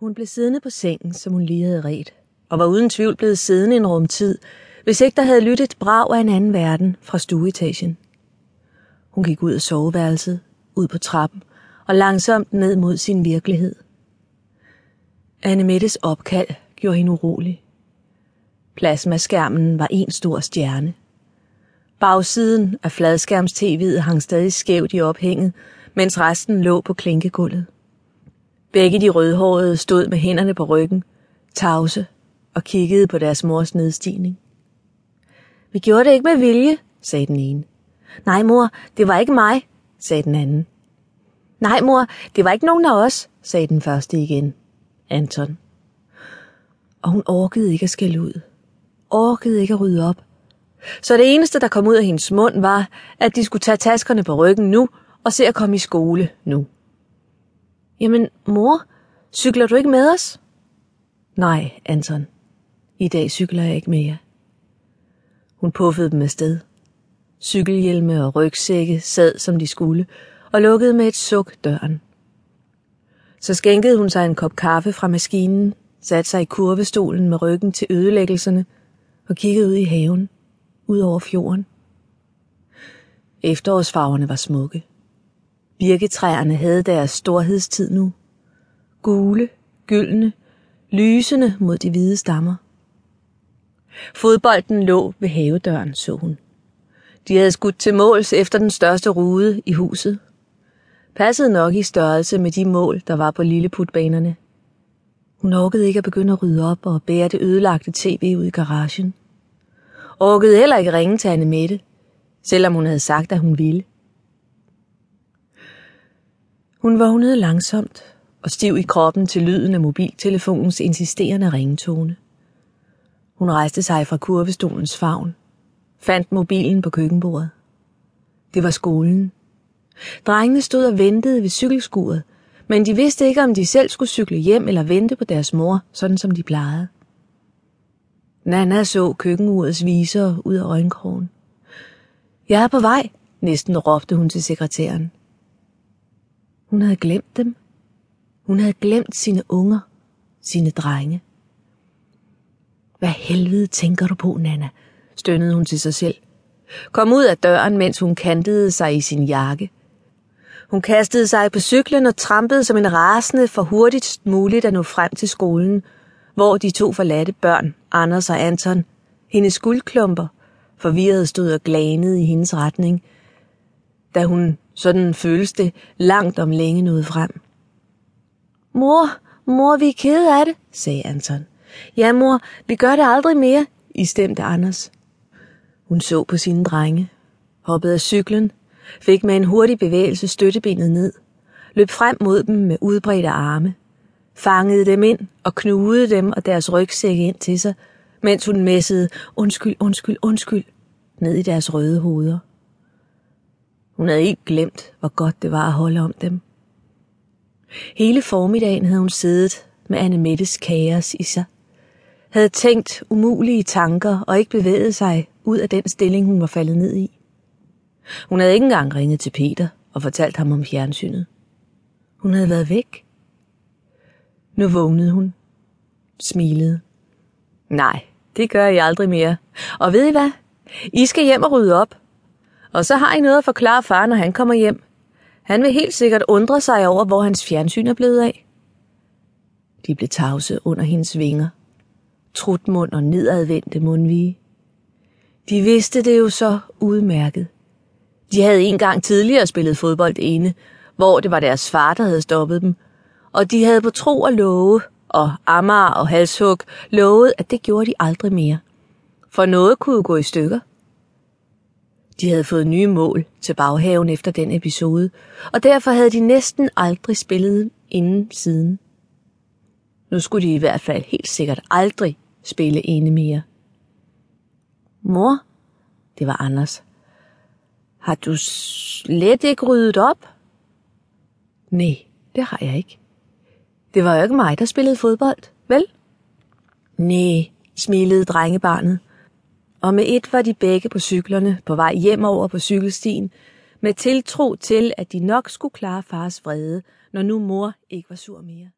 Hun blev siddende på sengen, som hun lige havde ret, og var uden tvivl blevet siddende en rumtid, hvis ikke der havde lyttet et brag af en anden verden fra stueetagen. Hun gik ud af soveværelset, ud på trappen og langsomt ned mod sin virkelighed. Anne Mettes opkald gjorde hende urolig. Plasmaskærmen var en stor stjerne. Bagsiden af fladskærmstv'et hang stadig skævt i ophænget, mens resten lå på klinkegulvet. Begge de rødhårede stod med hænderne på ryggen, tavse og kiggede på deres mors nedstigning. Vi gjorde det ikke med vilje, sagde den ene. Nej, mor, det var ikke mig, sagde den anden. Nej, mor, det var ikke nogen af os, sagde den første igen. Anton. Og hun orkede ikke at skælde ud. Orkede ikke at rydde op. Så det eneste, der kom ud af hendes mund, var, at de skulle tage taskerne på ryggen nu og se at komme i skole nu. Jamen, mor, cykler du ikke med os? Nej, Anton. I dag cykler jeg ikke mere. Hun puffede dem afsted. Cykelhjelme og rygsække sad, som de skulle, og lukkede med et suk døren. Så skænkede hun sig en kop kaffe fra maskinen, satte sig i kurvestolen med ryggen til ødelæggelserne og kiggede ud i haven, ud over fjorden. Efterårsfarverne var smukke. Birketræerne havde deres storhedstid nu. Gule, gyldne, lysende mod de hvide stammer. Fodbolden lå ved havedøren, så hun. De havde skudt til måls efter den største rude i huset. Passede nok i størrelse med de mål, der var på lilleputbanerne. Hun orkede ikke at begynde at rydde op og bære det ødelagte tv ud i garagen. Orkede heller ikke ringe til Anne Mette, selvom hun havde sagt, at hun ville. Hun vågnede langsomt og stiv i kroppen til lyden af mobiltelefonens insisterende ringetone. Hun rejste sig fra kurvestolens favn, fandt mobilen på køkkenbordet. Det var skolen. Drengene stod og ventede ved cykelskuret, men de vidste ikke, om de selv skulle cykle hjem eller vente på deres mor, sådan som de plejede. Nana så køkkenurets viser ud af øjenkrogen. Jeg er på vej, næsten råbte hun til sekretæren. Hun havde glemt dem. Hun havde glemt sine unger, sine drenge. Hvad helvede tænker du på, Nana? stønnede hun til sig selv. Kom ud af døren, mens hun kantede sig i sin jakke. Hun kastede sig på cyklen og trampede som en rasende for hurtigst muligt at nå frem til skolen, hvor de to forladte børn, Anders og Anton, hendes guldklumper, forvirret stod og glanede i hendes retning, da hun, sådan føles det, langt om længe nåede frem. Mor, mor, vi er kede af det, sagde Anton. Ja, mor, vi gør det aldrig mere, istemte Anders. Hun så på sine drenge, hoppede af cyklen, fik med en hurtig bevægelse støttebenet ned, løb frem mod dem med udbredte arme, fangede dem ind og knugede dem og deres rygsække ind til sig, mens hun messede undskyld, undskyld, undskyld ned i deres røde hoveder. Hun havde ikke glemt, hvor godt det var at holde om dem. Hele formiddagen havde hun siddet med Anne Mettes kaos i sig. Havde tænkt umulige tanker og ikke bevæget sig ud af den stilling, hun var faldet ned i. Hun havde ikke engang ringet til Peter og fortalt ham om fjernsynet. Hun havde været væk. Nu vågnede hun. Smilede. Nej, det gør jeg aldrig mere. Og ved I hvad? I skal hjem og rydde op. Og så har I noget at forklare far, når han kommer hjem. Han vil helt sikkert undre sig over, hvor hans fjernsyn er blevet af. De blev tavse under hendes vinger. Trutmund og nedadvendte mundvige. De vidste det jo så udmærket. De havde en gang tidligere spillet fodbold ene, hvor det var deres far, der havde stoppet dem, og de havde på tro og love, og Amager og Halshug lovet, at det gjorde de aldrig mere. For noget kunne gå i stykker. De havde fået nye mål til baghaven efter den episode, og derfor havde de næsten aldrig spillet inden siden. Nu skulle de i hvert fald helt sikkert aldrig spille ene mere. Mor, det var Anders. Har du slet ikke ryddet op? Nej, det har jeg ikke. Det var jo ikke mig, der spillede fodbold, vel? Nej, smilede drengebarnet. Og med et var de begge på cyklerne på vej hjem over på cykelstien, med tiltro til, at de nok skulle klare fars vrede, når nu mor ikke var sur mere.